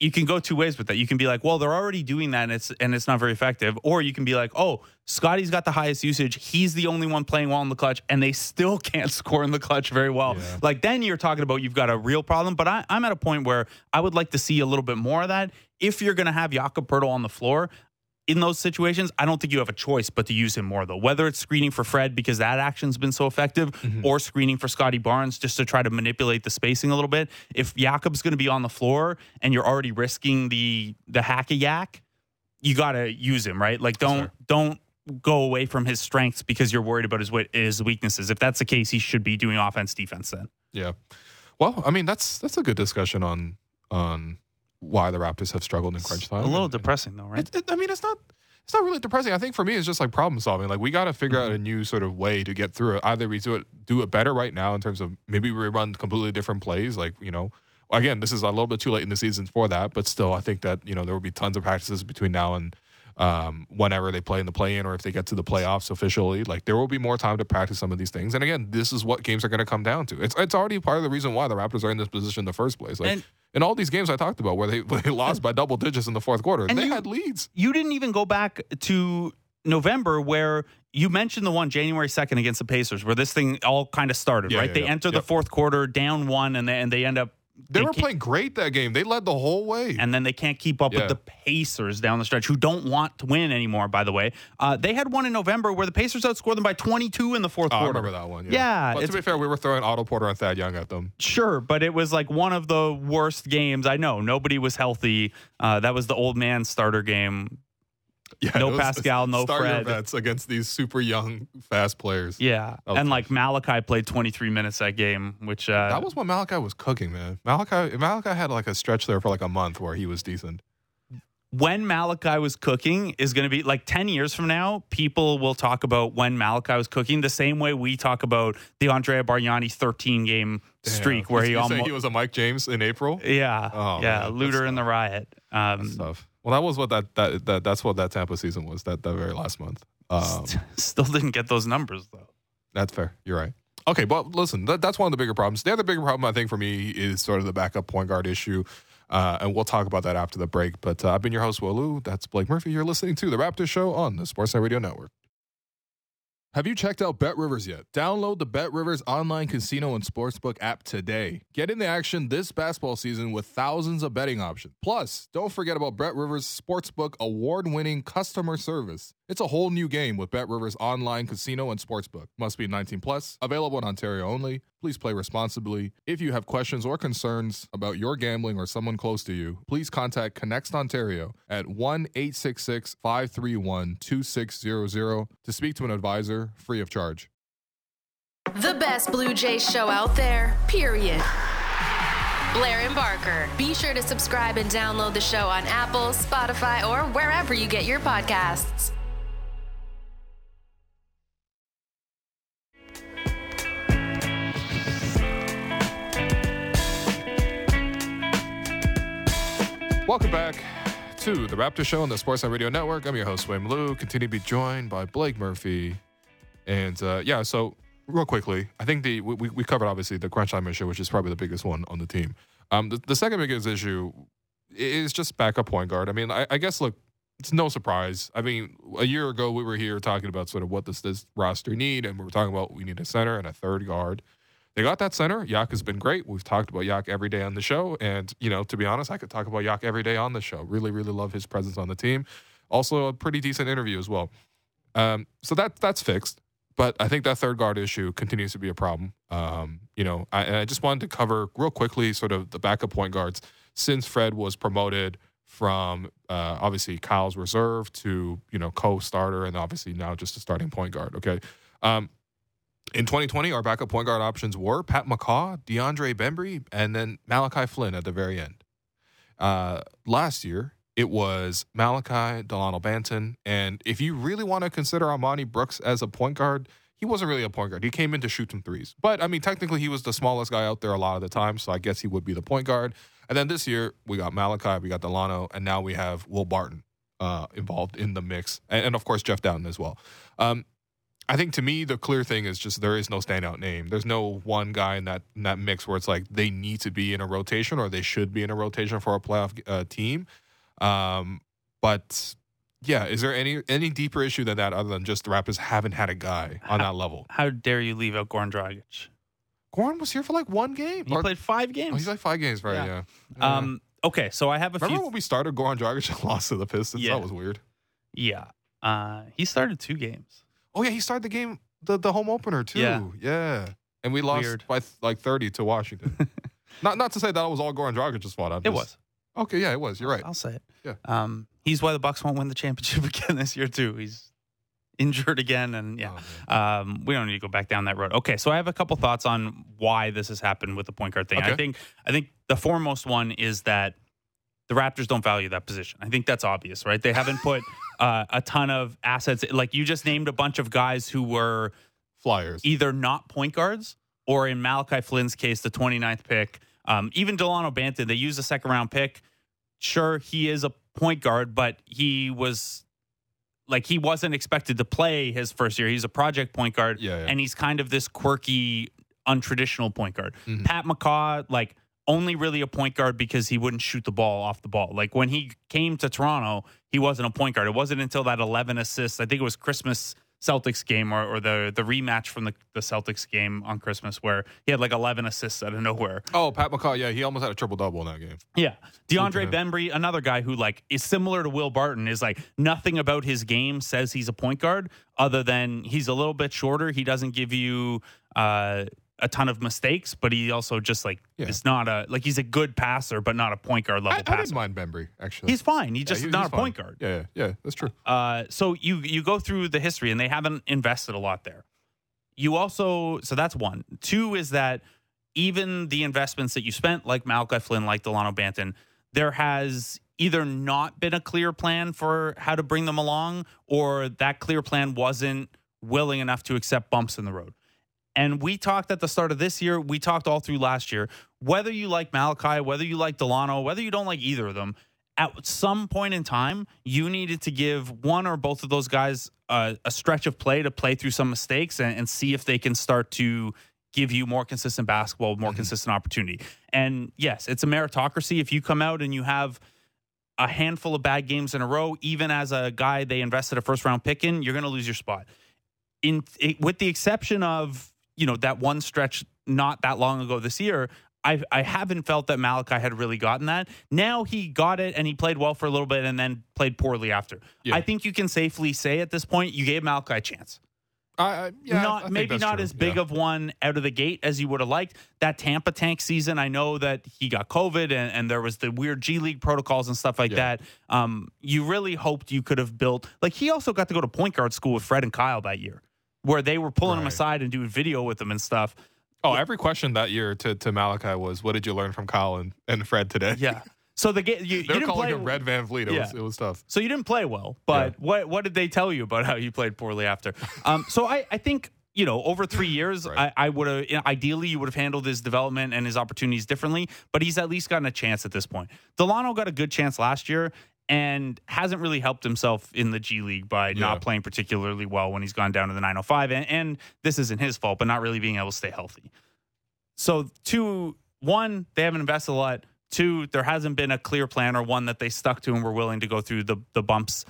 you can go two ways with that. You can be like, well, they're already doing that and it's and it's not very effective. Or you can be like, oh, Scotty's got the highest usage. He's the only one playing well in the clutch, and they still can't score in the clutch very well. Yeah. Like then you're talking about you've got a real problem. But I, I'm at a point where I would like to see a little bit more of that. If you're gonna have Jakob Poeltl on the floor, in those situations, I don't think you have a choice but to use him more, though. Whether it's screening for Fred because that action's been so effective, mm-hmm. or screening for Scotty Barnes just to try to manipulate the spacing a little bit. If Jakob's going to be on the floor and you're already risking the the hack a yak, you got to use him, right? Like don't fair. don't go away from his strengths because you're worried about his his weaknesses. If that's the case, he should be doing offense defense then. Yeah. Well, I mean, that's that's a good discussion on on why the Raptors have struggled in crunch time. A little And- depressing though, right? It, it, I mean, it's not. It's not really depressing. I think for me, it's just like problem solving. Like we got to figure out mm-hmm. a new sort of way to get through it. Either we do it do it better right now in terms of maybe we run completely different plays. Like you know, again, this is a little bit too late in the season for that. But still, I think that you know there will be tons of practices between now and um, whenever they play in the play in or if they get to the playoffs officially. Like there will be more time to practice some of these things. And again, this is what games are going to come down to. It's it's already part of the reason why the Raptors are in this position in the first place. Like And- in all these games I talked about where they, they lost by double digits in the fourth quarter, And they you- had leads. you didn't even go back to November where you mentioned the one January 2nd against the Pacers where this thing all kind of started, Yeah, right? yeah, they yeah. enter the fourth quarter down one and they, and they end up They were playing great that game. They led the whole way. and then they can't keep up Yeah. with the Pacers down the stretch, who don't want to win anymore. By the way, uh, they had one in November where the Pacers outscored them by 22 in the fourth Oh, I quarter. remember that one. Yeah. Yeah, But to be fair, we were throwing Otto Porter and Thad Young at them. Sure, but it was like one of the worst games. I know nobody was healthy. Uh, that was the old man starter game. Yeah, No Pascal, no start your Fred. against these super young, fast players. Yeah, and like Malachi played 23 minutes that game, which uh, That was when Malachi was cooking, man. Malachi Malachi had like a stretch there for like a month where he was decent. when Malachi was cooking is going to be like 10 years from now, people will talk about when Malachi was cooking the same way we talk about the Andrea Bargnani 13 game streak where he almost. he was a Mike James in April. yeah. Oh, yeah. man, Looter that's in the riot. Um, Stuff. Well, that was what that, that that that's what that Tampa season was. That that very last month. Um, still didn't get those numbers though. That's fair. You're right. Okay, but listen, that, that's one of the bigger problems. The other bigger problem, I think, for me is sort of the backup point guard issue. Uh, and we'll talk about that after the break. But uh, I've been your host, Will Lou. That's Blake Murphy. You're listening to The Raptors Show on the Sportsnet Radio Network. Have you checked out BetRivers yet? Download the BetRivers online casino and sportsbook app today. Get in the action this basketball season with thousands of betting options. Plus, don't forget about BetRivers Sportsbook award winning customer service. It's a whole new game with BetRivers online casino and sportsbook. Must be 19 plus. Available in Ontario only. Please play responsibly. If you have questions or concerns about your gambling or someone close to you, please contact ConnexOntario at 1 866 531 2600 to speak to an advisor free of charge. The best Blue Jays show out there, period. Blair and Barker. Be sure to subscribe and download the show on Apple, Spotify, or wherever you get your podcasts. Welcome back to the Raptor Show on the Sportsnet Radio Network. I'm your host, Will Lou. Continue to be joined by Blake Murphy. And uh, yeah, so real quickly, I think the we, we covered obviously the crunch time issue, which is probably the biggest one on the team. Um, the, the second biggest issue is just backup point guard. I mean, I, I guess look, it's no surprise. I mean, a year ago we were here talking about sort of what does this roster need, and we were talking about we need a center and a third guard. They got that center. Yak has been great. We've talked about Yak every day on the show. And, you know, to be honest, I could talk about Yak every day on the show. Really, really love his presence on the team. Also, a pretty decent interview as well. Um, so that that's fixed. But I think that third guard issue continues to be a problem. Um, you know, I, I just wanted to cover real quickly sort of the backup point guards since Fred was promoted from uh, obviously Kyle's reserve to you know co-starter and obviously now just a starting point guard. Okay, um, in 2020, our backup point guard options were Pat McCaw, DeAndre Bembry, and then Malachi Flynn at the very end. Uh, last year, it was Malachi, Delano Banton, and if you really want to consider Armoni Brooks as a point guard, he wasn't really a point guard. He came in to shoot some threes. But I mean, technically, he was the smallest guy out there a lot of the time, so I guess he would be the point guard. And then this year, we got Malachi, we got Delano, and now we have Will Barton uh, involved in the mix, and, and, of course Jeff Dowtin as well. Um, I think to me, the clear thing is just there is no standout name. There's no one guy in that in that mix where it's like they need to be in a rotation or they should be in a rotation for a playoff uh, team. Um, but yeah, is there any any deeper issue than that other than just the Raptors haven't had a guy on how, that level? How dare you leave out Goran Dragic? Goran was here for like one game. He or, played five games. Oh, he's like five games, right? Yeah. yeah. Um. Okay, so I have a Remember few. when we started Goran Dragic lost to the Pistons? Yeah. That was weird. Yeah. Uh, he started two games. Oh yeah, he started the game, the the home opener too. Yeah. Yeah. And we lost Weird. by th- like thirty to Washington. not not to say that it was all Goran Dragic's fault. I'm It just- was. Okay, yeah, it was. You're right. I'll say it. Yeah. Um, he's why the Bucks won't win the championship again this year too. He's injured again, and yeah. Oh. Um, we don't need to go back down that road. Okay, so I have a couple thoughts on why this has happened with the point guard thing. I think I think the foremost one is that the Raptors don't value that position. I think that's obvious, right? They haven't put uh, a ton of assets. Like you just named a bunch of guys who were Flyers. either not point guards or in Malachi Flynn's case, the 29th pick. Um, even Delano Banton, they used a second round pick. Sure, he is a point guard, but he was like he wasn't expected to play his first year. He's a project point guard, Yeah, yeah. and he's kind of this quirky, untraditional point guard. Mhm. Pat McCaw, like only really a point guard because he wouldn't shoot the ball off the ball. Like when he came to Toronto, he wasn't a point guard. It wasn't until that 11 assists, I think it was Christmas Celtics game or, or the the rematch from the, the Celtics game on Christmas where he had like 11 assists out of nowhere. Oh, Pat McCaw. Yeah, he almost had a triple double in that game. Yeah. DeAndre. Bembry, another guy who like is similar to Will Barton, is like nothing about his game says he's a point guard other than he's a little bit shorter. He doesn't give you uh, a ton of mistakes, but he also just like Yeah. is not a like he's a good passer, but not a point guard I, level I passer. didn't mind Bembry actually. He's fine. He's Yeah, just he- not he's a point guard. Yeah, yeah, yeah, that's true. Uh, so you you go through the history, and they haven't invested a lot there. You also so that's one. Two is that even the investments that you spent, like Malachi Flynn, like Delano Banton, there has either not been a clear plan for how to bring them along, or that clear plan wasn't willing enough to accept bumps in the road. And we talked at the start of this year, we talked all through last year. Whether you like Malachi, whether you like Delano, whether you don't like either of them, at some point in time, you needed to give one or both of those guys uh, a stretch of play to play through some mistakes and, and see if they can start to give you more consistent basketball, more consistent opportunity. And yes, it's a meritocracy. If you come out and you have a handful of bad games in a row, even as a guy they invested a first round pick in, you're going to lose your spot. In it, with the exception of you know that one stretch not that long ago this year, I I haven't felt that Malachi had really gotten that. Now he got it and he played well for a little bit and then played poorly after. Yeah. I think you can safely say at this point you gave Malachi a chance I, I yeah, not maybe not true. as big Yeah. of one out of the gate as you would have liked. That Tampa tank season, I know that he got COVID and, and there was the weird G League protocols and stuff like Yeah. that. Um, you really hoped you could have built like he also got to go to point guard school with Fred and Kyle that year, where they were pulling him aside and doing video with him and stuff. Oh, every question that year to, to Malachi was, "What did you learn from Kyle and, Fred today?" Yeah. So the game you, you they're didn't calling play him Red VanVleet. It Yeah. was it was tough. So you didn't play well, but Yeah. what what did they tell you about how you played poorly after? Um, so I, I think you know over three years, Right. I, I would have ideally you would have handled his development and his opportunities differently, but he's at least gotten a chance at this point. Delano got a good chance last year and hasn't really helped himself in the G League by Yeah. not playing particularly well when he's gone down to the 905, and, and this isn't his fault, but not really being able to stay healthy. So two, one, they haven't invested a lot. Two, there hasn't been a clear plan or one that they stuck to and were willing to go through the the bumps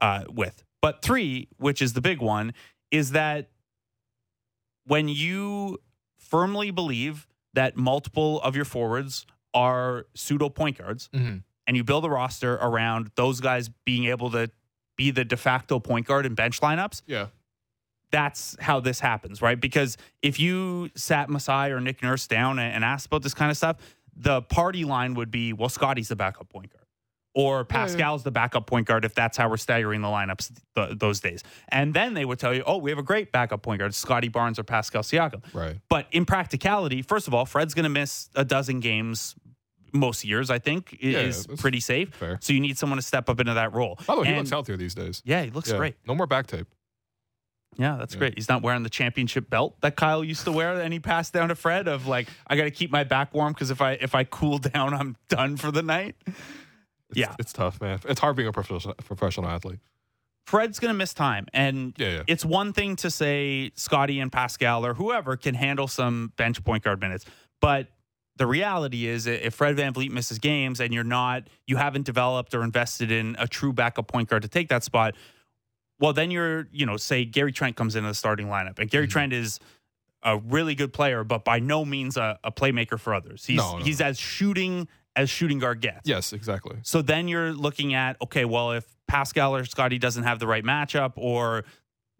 uh, with. But three, which is the big one, is that when you firmly believe that multiple of your forwards are pseudo point guards, Mm-hmm. And you build a roster around those guys being able to be the de facto point guard in bench lineups, Yeah, that's how this happens, right? Because if you sat Masai or Nick Nurse down and, and asked about this kind of stuff, the party line would be, well, Scotty's the backup point guard. or Pascal's the backup point guard if that's how we're staggering the lineups th- those days. And then they would tell you, oh, we have a great backup point guard, Scotty Barnes or Pascal Siakam. Right. But in practicality, first of all, Fred's going to miss a dozen games most years, I think, i- Yeah, is pretty safe. fair. So you need someone to step up into that role. By the way, he And- looks healthier these days. Yeah, he looks Yeah. great. No more back tape. Yeah, that's Yeah. great. He's not wearing the championship belt that Kyle used to wear, and he passed down to Fred of like, I got to keep my back warm because if I if I cool down, I'm done for the night. It's, Yeah. it's tough, man. It's hard being a professional professional athlete. Fred's going to miss time, and Yeah, yeah. it's one thing to say Scotty and Pascal or whoever can handle some bench point guard minutes, but the reality is if Fred VanVleet misses games and you're not, you haven't developed or invested in a true backup point guard to take that spot, well, then you're, you know, say Gary Trent comes into the starting lineup, and Gary Mhm. Trent is a really good player, but by no means a, a playmaker for others. He's No, no, he's as shooting as shooting guard gets. Yes, exactly. So then you're looking at okay, well, if Pascal or Scotty doesn't have the right matchup, or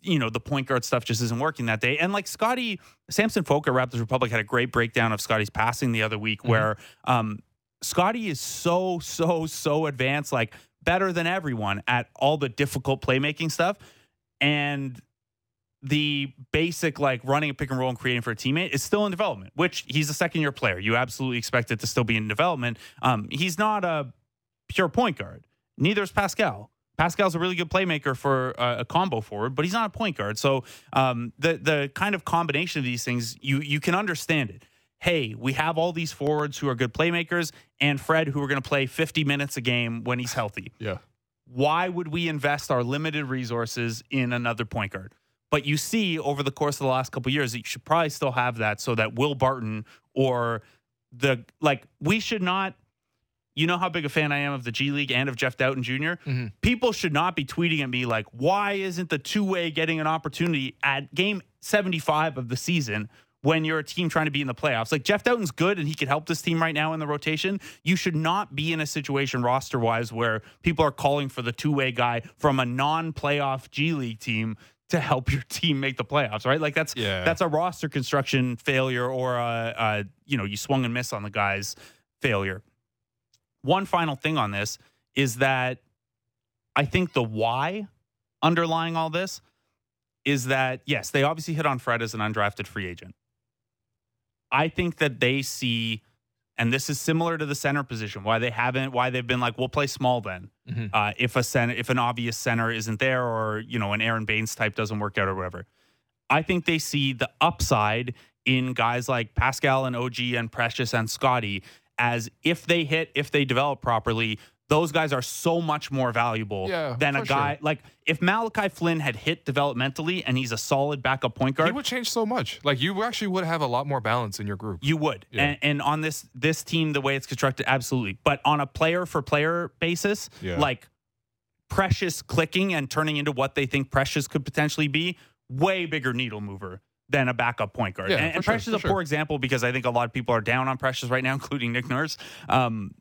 you know the point guard stuff just isn't working that day, and like Scotty Samson Folk at Raptors Republic had a great breakdown of Scotty's passing the other week, where um, Scotty is so so so advanced, like better than everyone at all the difficult playmaking stuff, and the basic like running a pick and roll and creating for a teammate is still in development, which he's a second year player. You absolutely expect it to still be in development. Um, he's not a pure point guard. Neither is Pascal. Pascal's a really good playmaker for a, a combo forward, but he's not a point guard. So um, the the kind of combination of these things, you you can understand it. Hey, we have all these forwards who are good playmakers, and Fred who are going to play 50 minutes a game when he's healthy Yeah. why would we invest our limited resources in another point guard? But you see over the course of the last couple of years, that you should probably still have that so that Will Barton or the like we should not. You know how big a fan I am of the G League and of Jeff Dowtin junior Mhm. People should not be tweeting at me like, "Why isn't the two way getting an opportunity at game seventy five of the season?" When you're a team trying to be in the playoffs, like Jeff Dowtin's good and he could help this team right now in the rotation. You should not be in a situation roster wise where people are calling for the two way guy from a non playoff G League team to help your team make the playoffs, right? Like that's Yeah. that's a roster construction failure or a, a you know you swung and miss on the guy's failure. One final thing on this is that I think the why underlying all this is that yes, they obviously hit on Fred as an undrafted free agent. I think that they see, and this is similar to the center position, why they haven't, why they've been like, we'll play small then. Mhm. Uh, if a center, if an obvious center isn't there, or you know, an Aron Baynes type doesn't work out or whatever. I think they see the upside in guys like Pascal and OG and Precious and Scotty as if they hit, if they develop properly, those guys are so much more valuable Yeah, than a guy sure. like if Malachi Flynn had hit developmentally and he's a solid backup point guard. He would change so much. Like you actually would have a lot more balance in your group. You would, Yeah. and, and on this this team, the way it's constructed, absolutely. But on a player for player basis, Yeah. like Precious clicking and turning into what they think Precious could potentially be, way bigger needle mover than a backup point guard. Yeah, and and sure, Precious is a poor example because I think a lot of people are down on Precious right now, including Nick Nurse. Um,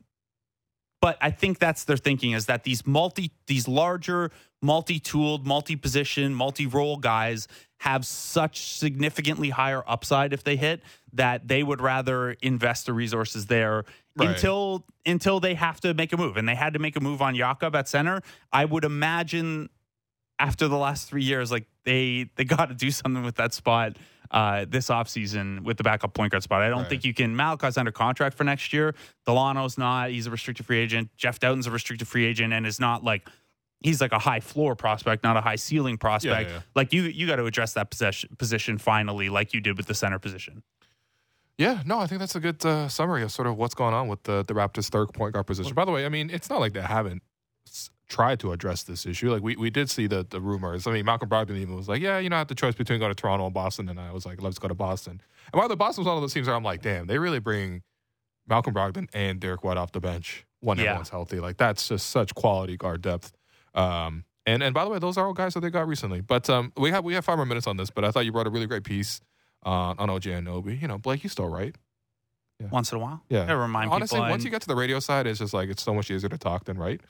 but I think that's their thinking is that these multi these larger multi-tooled, multi-position, multi-role guys have such significantly higher upside if they hit that they would rather invest the resources there Right. until until they have to make a move. And they had to make a move on Jakob at center. I would imagine after the last three years, like they they got to do something with that spot uh, this offseason with the backup point guard spot. I don't Right. think you can. Malachi's under contract for next year. Delano's not. He's a restricted free agent. Jeff Dowtin's a restricted free agent and is not like he's like a high floor prospect, not a high ceiling prospect. yeah. Like you you got to address that possession, position finally, like you did with the center position. Yeah, no, I think that's a good uh, summary of sort of what's going on with the, the Raptors' third point guard position. By the way, I mean, it's not like they haven't tried to address this issue. Like, we, we did see the, the rumors. I mean, Malcolm Brogdon even was like, yeah, you know, I have the choice between going to Toronto and Boston. And I was like, let's go to Boston. And while the Boston was one of those teams where I'm like, damn, they really bring Malcolm Brogdon and Derrick White off the bench when Yeah. everyone's healthy. Like, that's just such quality guard depth. Um, and and by the way, those are all guys that they got recently. But um, we have we have five more minutes on this. But I thought you brought a really great piece uh, on OG Anunoby. You know, Blake, you still right. Once in a while, Yeah. I remind Honestly, people. once I'm- you get to the radio side, it's just like it's so much easier to talk than write.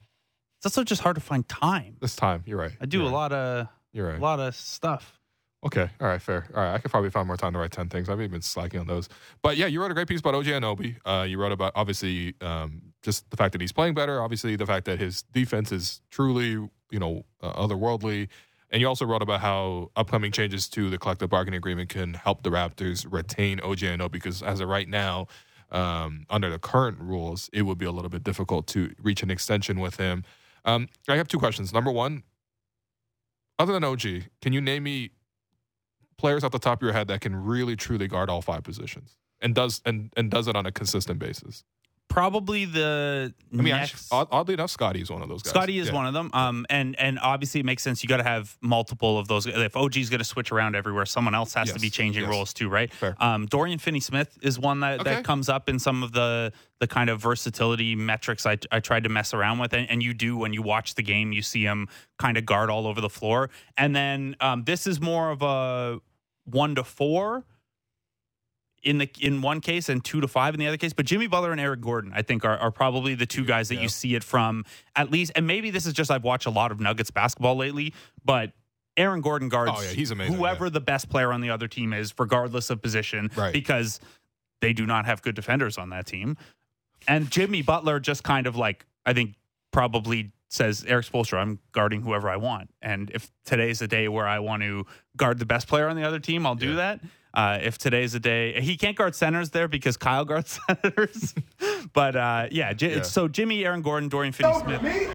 It's also just hard to find time. This time, you're right. I do You're a right. lot of You're right. a lot of stuff. Okay. All right. Fair. All right. I could probably find more time to write 10 things. I've even been slacking on those. But yeah, you wrote a great piece about OG Anunoby. Uh, you wrote about, obviously, um, just the fact that he's playing better. Obviously, the fact that his defense is truly, you know, uh, otherworldly. And you also wrote about how upcoming changes to the collective bargaining agreement can help the Raptors retain OG Anunoby because as of right now, um, under the current rules, it would be a little bit difficult to reach an extension with him. Um, I have two questions. Number one, other than OG, can you name me players off the top of your head that can really truly guard all five positions and does and and does it on a consistent basis? Probably the I mean, next. oddly enough, Scotty is one of those guys. Scotty is Yeah. one of them. Um, and and obviously it makes sense. You got to have multiple of those. If OG is going to switch around everywhere, someone else has to be changing yes. roles too, right? Fair. Um, Dorian Finney-Smith is one that, Okay. that comes up in some of the the kind of versatility metrics I, I tried to mess around with, and, and you do when you watch the game, you see him kind of guard all over the floor. And then um, this is more of a one to four in the in one case and two to five in the other case. But Jimmy Butler and Aaron Gordon, I think, are, are probably the two guys that Yeah. you see it from at least. And maybe this is just I've watched a lot of Nuggets basketball lately, but Aaron Gordon oh, guards Oh, yeah, he's amazing, whoever the best player on the other team is, regardless of position, Right. because they do not have good defenders on that team. And Jimmy Butler just kind of like I think probably says Erik Spoelstra, I'm guarding whoever I want, and if today's the day where I want to guard the best player on the other team, I'll do Yeah. that. Uh, if today's a day, he can't guard centers there because Kyle guards centers. but uh, yeah, J- Yeah. so Jimmy, Aaron Gordon, Dorian Finney-Smith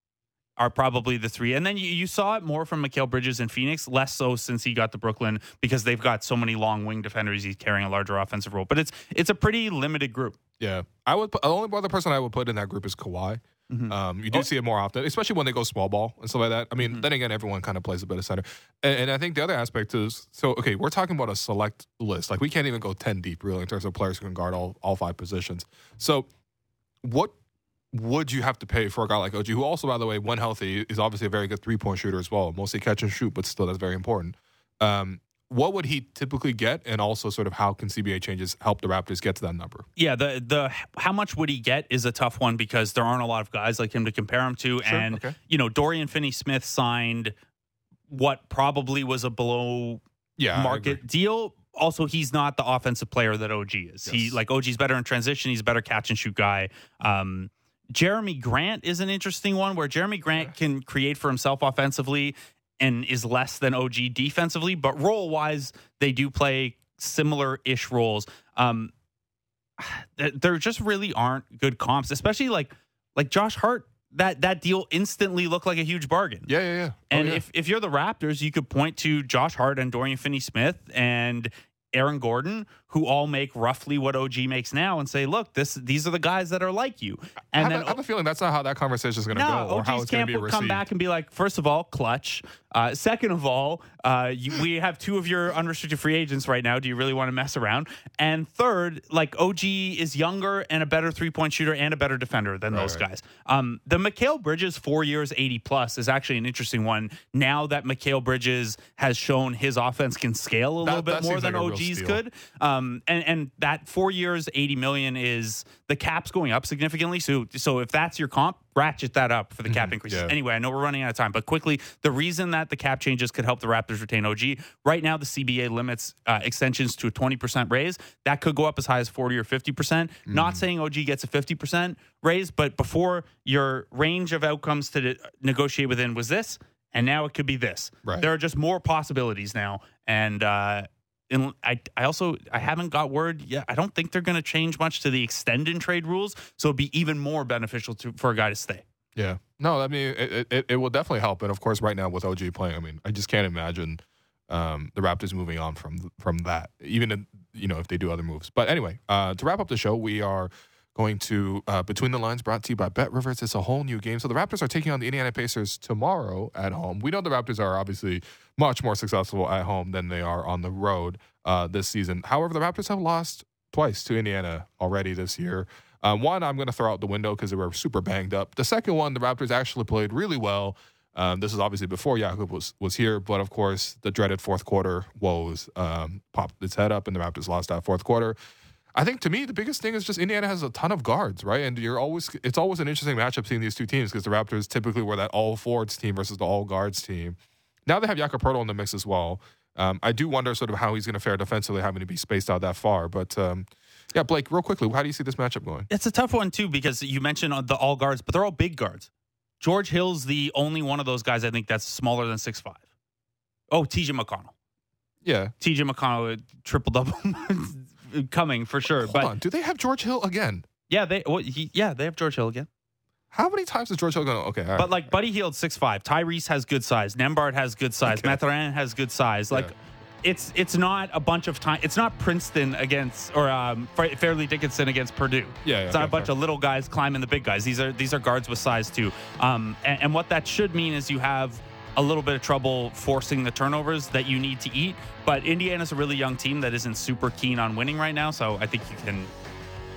are probably the three. And then you, you saw it more from Mikal Bridges in Phoenix, less so since he got to Brooklyn because they've got so many long wing defenders. He's carrying a larger offensive role. But it's it's a pretty limited group. Yeah, I would. Put, the only other person I would put in that group is Kawhi. Mm-hmm. Um, Oh. you do see it more often, especially when they go small ball and stuff like that. I mean, Mm-hmm. then again, everyone kind of plays a bit of center, and, and I think the other aspect is so. Okay, we're talking about a select list. Like we can't even go ten deep really in terms of players who can guard all all five positions. So, what would you have to pay for a guy like OG, who also, by the way, when healthy, is obviously a very good three point shooter as well, mostly catch and shoot, but still that's very important. Um, what would he typically get, and also sort of how can CBA changes help the Raptors get to that number? Yeah, the the how much would he get is a tough one because there aren't a lot of guys like him to compare him to, Sure, and okay. you know Dorian Finney-Smith signed what probably was a below Yeah, market deal. Also, he's not the offensive player that OG is. He Yes. like OG's better in transition. He's a better catch and shoot guy. Um, Jerami Grant is an interesting one where Jerami Grant can create for himself offensively and is less than OG defensively, but role wise, they do play similar ish roles. Um, th- there just really aren't good comps, especially like like Josh Hart. That that deal instantly looked like a huge bargain. Yeah, yeah, yeah. Oh, And yeah. if, if you're the Raptors, you could point to Josh Hart and Dorian Finney Smith and Aaron Gordon, who all make roughly what OG makes now, and say, look, this these are the guys that are like you. I And have, then a, I have a feeling that's not how that conversation is going to no, go, or how OG's it's going camp to be received. come back and be like, first of all, clutch. Uh, second of all, uh, you, we have two of your unrestricted free agents right now. Do you really want to mess around? And third, like OG is younger and a better three point shooter and a better defender than Right, those right. guys. Um, the Mikal Bridges four years eighty plus is actually an interesting one. Now that Mikal Bridges has shown his offense can scale a That- little bit more than like OG's could. Um, and and that four years eighty million is the cap's going up significantly. So so if that's your comp, ratchet that up for the cap increases. Mm-hmm. yeah. Anyway, I know we're running out of time, but quickly, the reason that the cap changes could help the Raptors retain OG right now, the CBA limits uh, extensions to a twenty percent raise. That could go up as high as forty or fifty percent. Not Mm. saying OG gets a fifty percent raise, but before your range of outcomes to de- negotiate within was this, and now it could be this. Right. There are just more possibilities now, and. uh and I, I also I haven't got word yet. I don't think they're going to change much to the extend and trade rules, so it'd be even more beneficial to for a guy to stay. Yeah. No, I mean, it, it, it will definitely help. And of course, right now with OG playing, I mean, I just can't imagine um, the Raptors moving on from from that, even in, you know if they do other moves. But anyway, uh, to wrap up the show, we are going to uh, between the lines brought to you by BetRivers. It's a whole new game. So the Raptors are taking on the Indiana Pacers tomorrow at home. We know the Raptors are obviously much more successful at home than they are on the road uh, this season. However, the Raptors have lost twice to Indiana already this year. Uh, one, I'm going to throw out the window because they were super banged up. The second one, the Raptors actually played really well. Um, this is obviously before Jakob was, was here, but of course, the dreaded fourth quarter woes um, popped its head up, and the Raptors lost that fourth quarter. I think to me, the biggest thing is just Indiana has a ton of guards, right? And you're always it's always an interesting matchup seeing these two teams because the Raptors typically were that all forwards team versus the all guards team. Now they have Jakob Poeltl in the mix as well. Um, I do wonder sort of how he's going to fare defensively, having to be spaced out that far. But um, Yeah, Blake, real quickly, how do you see this matchup going? It's a tough one too because you mentioned the all guards, but they're all big guards. George Hill's the only one of those guys I think that's smaller than six five. Oh, TJ McConnell. Yeah. TJ McConnell triple double coming for sure. Hold but on. Do they have George Hill again? yeah, they well, he, yeah they have George Hill again. How many times is George Hill going? Okay. right. But like Buddy Hield six five, Tyrese has good size, Nembhard has good size, Okay. Mathurin has good size. Like Yeah. it's it's not a bunch of time. It's not Princeton against or um, Fa- Fairleigh Dickinson against Purdue. Yeah, yeah, it's not a bunch fair. of little guys climbing the big guys. These are these are guards with size too. Um, and, and what that should mean is you have a little bit of trouble forcing the turnovers that you need to eat. But Indiana's a really young team that isn't super keen on winning right now, so I think you can.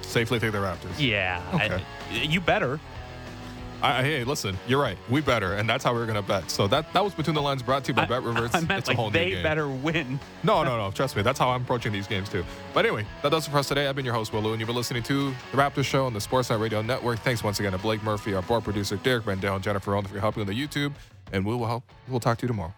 safely take the Raptors. Yeah, I- Okay. you better. I, I- hey, listen, you're right. We better, and that's how we're gonna bet. So that that was between the lines, brought to you by I- BetRivers. I meant it's a whole like new they game. better win. No, no, no. Trust me. That's how I'm approaching these games too. But anyway, that does it for us today. I've been your host, Will Lou, and you've been listening to the Raptors Show on the Sportsnet Radio Network. Thanks once again to Blake Murphy, our board producer, Derek Bandel, and Jennifer Olden for helping on the YouTube. And we will help. We'll talk to you tomorrow.